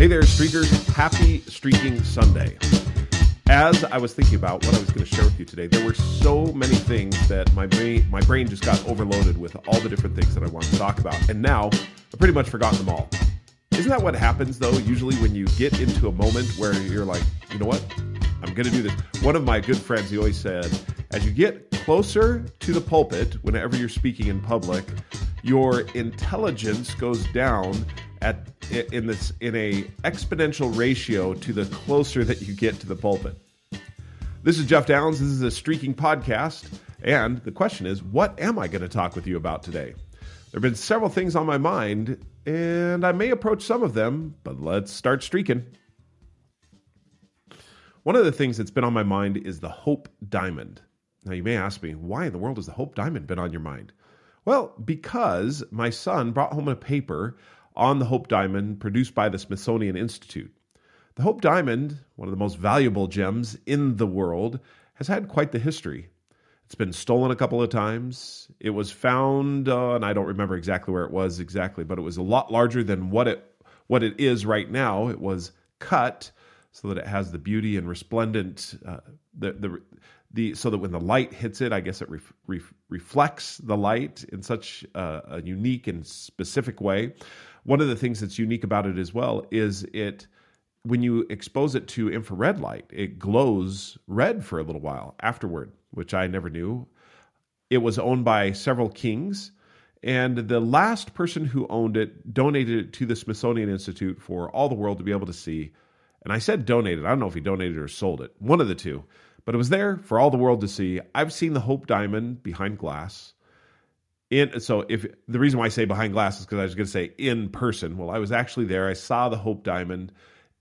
Hey there, streakers. Happy Streaking Sunday. As I was thinking about what I was going to share with you today, there were so many things that my brain, my brain just got overloaded with all the different things that I wanted to talk about. And now I've pretty much forgotten them all. Isn't that what happens, though, usually when you get into a moment where you're like, you know what? I'm going to do this. One of my good friends, he always said, as you get closer to the pulpit, whenever you're speaking in public, your intelligence goes down at in this in a exponential ratio to the closer that you get to the pulpit. This is Jeff Downs. This is a streaking podcast, and the question is, what am I going to talk with you about today? There have been several things on my mind, and I may approach some of them, but let's start streaking. One of the things that's been on my mind is the Hope Diamond. Now, you may ask me, why in the world has the Hope Diamond been on your mind? Well, because my son brought home a paper on the Hope Diamond produced by the Smithsonian Institute. The Hope Diamond, one of the most valuable gems in the world, has had quite the history. It's been stolen a couple of times. It was found, uh, and I don't remember exactly where it was exactly, but it was a lot larger than what it what it is right now. It was cut so that it has the beauty and resplendent uh, the the the so that when the light hits it, I guess it ref, ref, reflects the light in such a, a unique and specific way. One of the things that's unique about it as well is it when you expose it to infrared light, it glows red for a little while afterward, which I never knew. It was owned by several kings, and the last person who owned it donated it to the Smithsonian Institute for all the world to be able to see. And I said donated. I don't know if he donated or sold it, one of the two, but it was there for all the world to see. I've seen the Hope Diamond behind glass in so if the reason why I say behind glass is because I was going to say in person. Well, I was actually there. I saw the Hope Diamond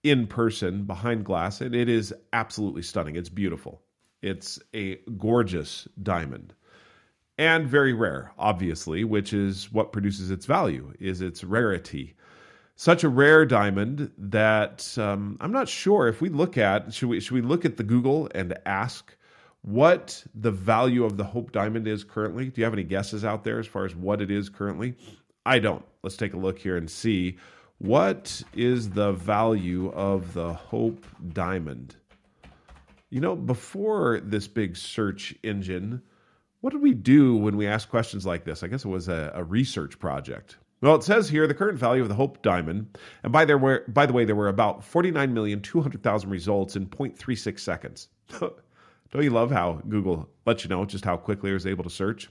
in person behind glass, and it is absolutely stunning. It's beautiful. It's a gorgeous diamond and very rare, obviously, which is what produces its value is its rarity. Such a rare diamond that um, I'm not sure if we look at should we should we look at the Google and ask what the value of the Hope Diamond is currently. Do you have any guesses out there as far as what it is currently? I don't. Let's take a look here and see what is the value of the Hope Diamond. You know, before this big search engine, what did we do when we asked questions like this? I guess it was a, a research project. Well, it says here the current value of the Hope Diamond, and by there were by the way, there were about forty nine million two hundred thousand results in 0.36 seconds. Don't you love how Google lets you know just how quickly it was able to search?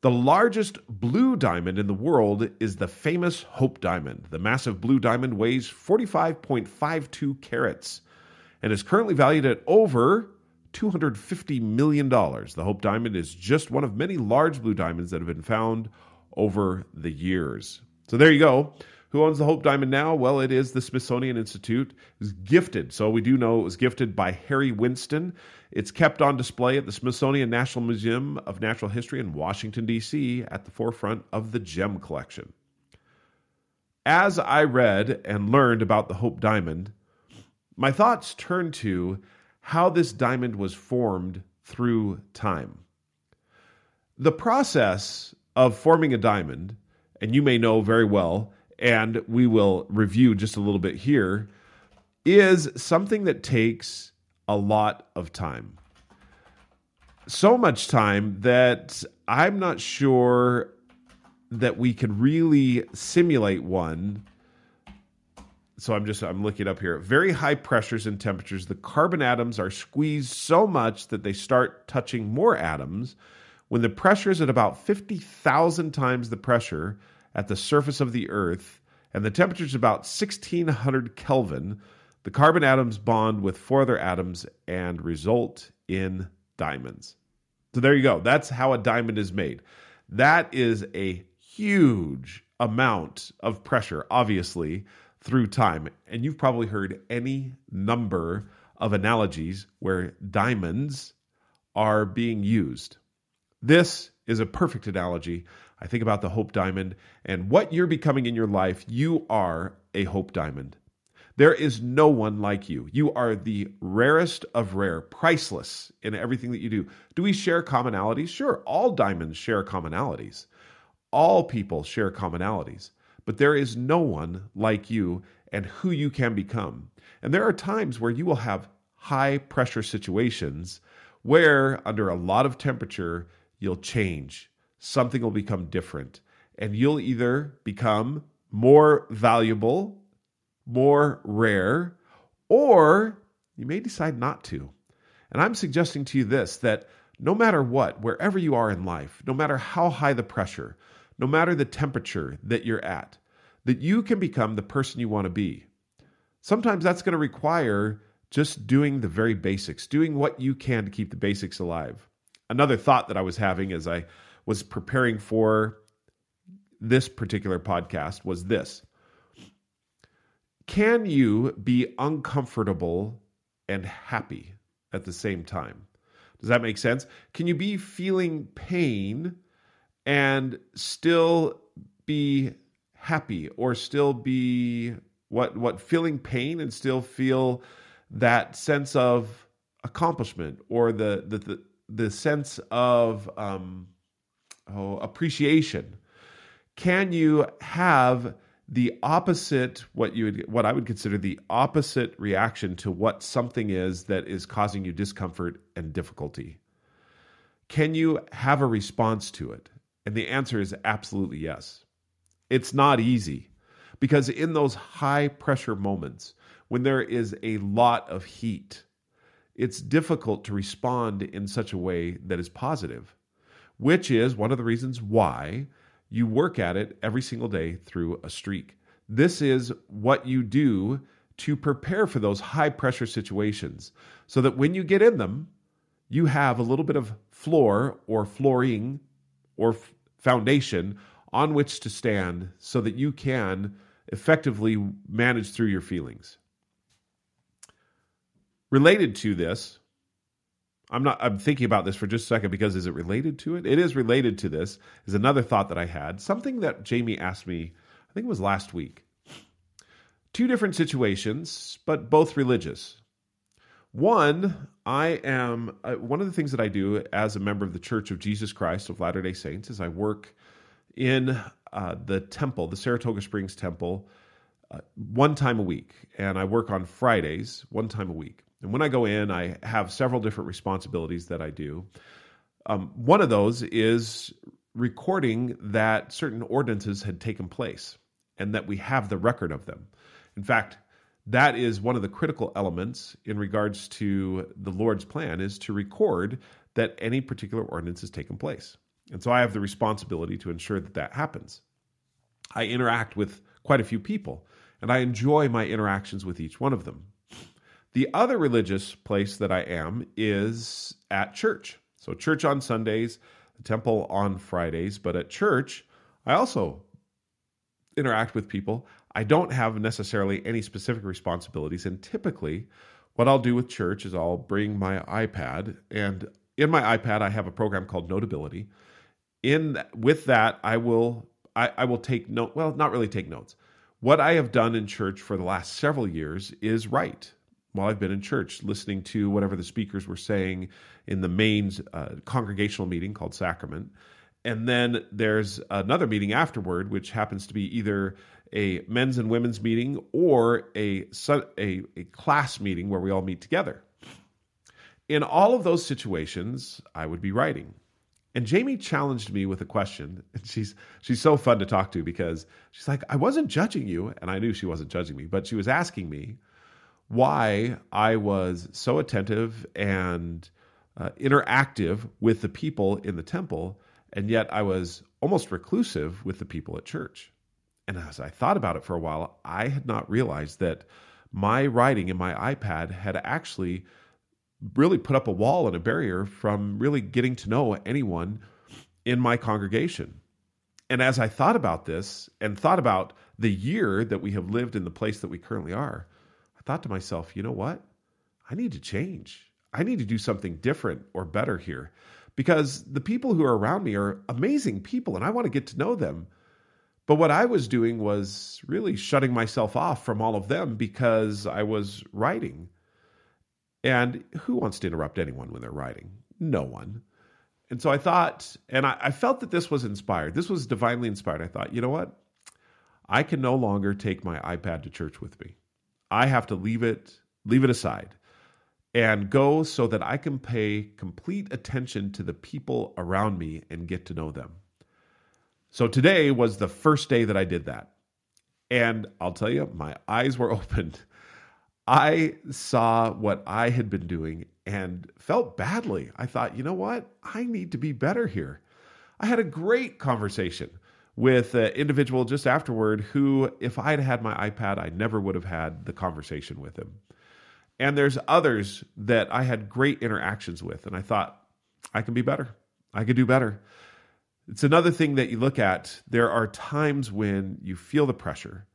The largest blue diamond in the world is the famous Hope Diamond. The massive blue diamond weighs 45.52 carats and is currently valued at over $250 million. The Hope Diamond is just one of many large blue diamonds that have been found over the years. So there you go. Who owns the Hope Diamond now? Well, it is the Smithsonian Institute. It was gifted. So we do know it was gifted by Harry Winston. It's kept on display at the Smithsonian National Museum of Natural History in Washington, D.C., at the forefront of the gem collection. As I read and learned about the Hope Diamond, my thoughts turned to how this diamond was formed through time. The process of forming a diamond, and you may know very well, and we will review just a little bit here, is something that takes a lot of time. So much time that I'm not sure that we could really simulate one. So I'm just I'm looking up here. Very high pressures and temperatures. The carbon atoms are squeezed so much that they start touching more atoms. When the pressure is at about 50,000 times the pressure, at the surface of the Earth, and the temperature is about 1600 Kelvin, the carbon atoms bond with four other atoms and result in diamonds. So there you go. That's how a diamond is made. That is a huge amount of pressure, obviously, through time. And you've probably heard any number of analogies where diamonds are being used. This is a perfect analogy I think about the Hope Diamond and what you're becoming in your life. You are a Hope Diamond. There is no one like you. You are the rarest of rare, priceless in everything that you do. Do we share commonalities? Sure, all diamonds share commonalities. All people share commonalities. But there is no one like you, and who you can become. And there are times where you will have high pressure situations where, under a lot of temperature, you'll change. Something will become different. And you'll either become more valuable, more rare, or you may decide not to. And I'm suggesting to you this that no matter what, wherever you are in life, no matter how high the pressure, no matter the temperature that you're at, that you can become the person you want to be. Sometimes that's going to require just doing the very basics, doing what you can to keep the basics alive. Another thought that I was having as I was preparing for this particular podcast was this Can you be uncomfortable and happy at the same time? Does that make sense? Can you be feeling pain and still be happy or still be what what feeling pain and still feel that sense of accomplishment or the the the, the sense of um, oh, appreciation? Can you have the opposite what you would what I would consider the opposite reaction to what something is that is causing you discomfort and difficulty. Can you have a response to it? And the answer is absolutely yes. It's not easy because in those high pressure moments when there is a lot of heat, it's difficult to respond in such a way that is positive, which is one of the reasons why you work at it every single day through a streak. This is what you do to prepare for those high pressure situations so that when you get in them, you have a little bit of floor or flooring or f- foundation on which to stand so that you can effectively manage through your feelings. Related to this, I'm not I'm thinking about this for just a second because is it related to it? It is related to this. Is another thought that I had. Something that Jamie asked me, I think it was last week. Two different situations, but both religious. One, I am uh, one of the things that I do as a member of the Church of Jesus Christ of Latter day Saints is I work in uh, the temple, the Saratoga Springs Temple, uh, one time a week. And I work on Fridays, one time a week. And when I go in, I have several different responsibilities that I do. Um, one of those is recording that certain ordinances had taken place and that we have the record of them. In fact, that is one of the critical elements in regards to the Lord's plan is to record that any particular ordinance has taken place. And so I have the responsibility to ensure that that happens. I interact with quite a few people, and I enjoy my interactions with each one of them. The other religious place that I am is at church. So, church on Sundays, the temple on Fridays, but at church, I also interact with people. I don't have necessarily any specific responsibilities, and typically, what I'll do with church is I'll bring my iPad, and in my iPad, I have a program called Notability. In with that, I will I, I will take note. Well, not really take notes. What I have done in church for the last several years is write while I've been in church, listening to whatever the speakers were saying in the main uh, congregational meeting called Sacrament. And then there's another meeting afterward, which happens to be either a men's and women's meeting or a, a, a class meeting where we all meet together. In all of those situations, I would be writing. And Jamie challenged me with a question. And she's she's so fun to talk to because she's like, I wasn't judging you, and I knew she wasn't judging me, but she was asking me why I was so attentive and uh, interactive with the people in the temple, and yet I was almost reclusive with the people at church. And as I thought about it for a while, I had not realized that my writing in my iPad had actually really put up a wall and a barrier from really getting to know anyone in my congregation. And as I thought about this and thought about the year that we have lived in the place that we currently are, thought to myself, you know what? I need to change. I need to do something different or better here because the people who are around me are amazing people and I want to get to know them. But what I was doing was really shutting myself off from all of them because I was writing. And who wants to interrupt anyone when they're writing? No one. And so I thought, and I, I, felt that this was inspired. This was divinely inspired. I thought, you know what? I can no longer take my iPad to church with me. I have to leave it leave it aside and go so that I can pay complete attention to the people around me and get to know them. So today was the first day that I did that. And I'll tell you, my eyes were opened. I saw what I had been doing and felt badly. I thought, you know what? I need to be better here. I had a great conversation with an individual just afterward who, if I had had my iPad, I never would have had the conversation with him. And there's others that I had great interactions with, and I thought, I can be better. I could do better. It's another thing that you look at. There are times when you feel the pressure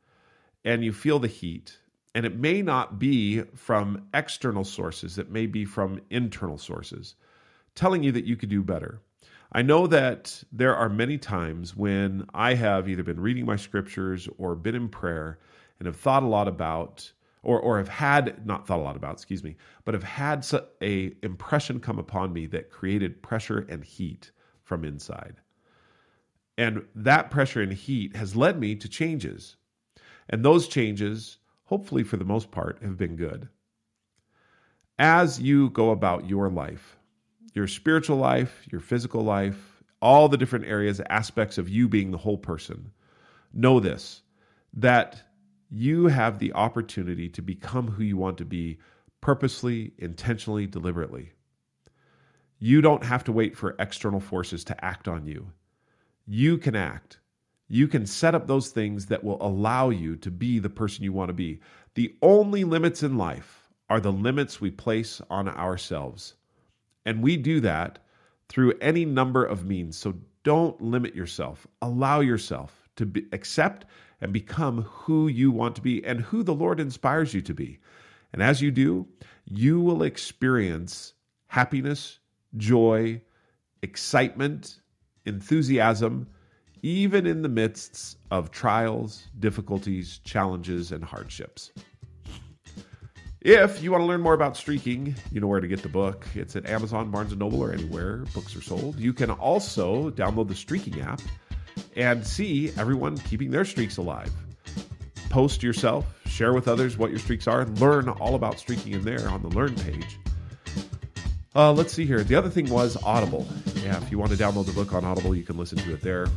and you feel the heat, and it may not be from external sources, it may be from internal sources telling you that you could do better. I know that there are many times when I have either been reading my scriptures or been in prayer and have thought a lot about or or have had not thought a lot about, excuse me, but have had a impression come upon me that created pressure and heat from inside. And that pressure and heat has led me to changes. And those changes, hopefully for the most part, have been good. As you go about your life, your spiritual life, your physical life, all the different areas, aspects of you being the whole person, know this that you have the opportunity to become who you want to be purposely, intentionally, deliberately. You don't have to wait for external forces to act on you you can act. You can set up those things that will allow you to be the person you want to be. The only limits in life are the limits we place on ourselves. And we do that through any number of means. So don't limit yourself. Allow yourself to be, accept and become who you want to be and who the Lord inspires you to be. And as you do, you will experience happiness, joy, excitement, enthusiasm, even in the midst of trials, difficulties, challenges, and hardships. If you want to learn more about streaking, you know where to get the book. It's at Amazon, Barnes & Noble, or anywhere books are sold. You can also download the Streaking app and see everyone keeping their streaks alive. Post yourself, share with others what your streaks are, learn all about streaking in there on the Learn page. Uh, let's see here. The other thing was Audible. Yeah, if you want to download the book on Audible, you can listen to it there.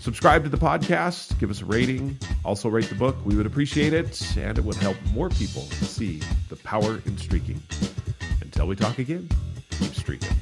Subscribe to the podcast, give us a rating, also rate the book. We would appreciate it, and it would help more people see the power in streaking. Until we talk again, keep streaking.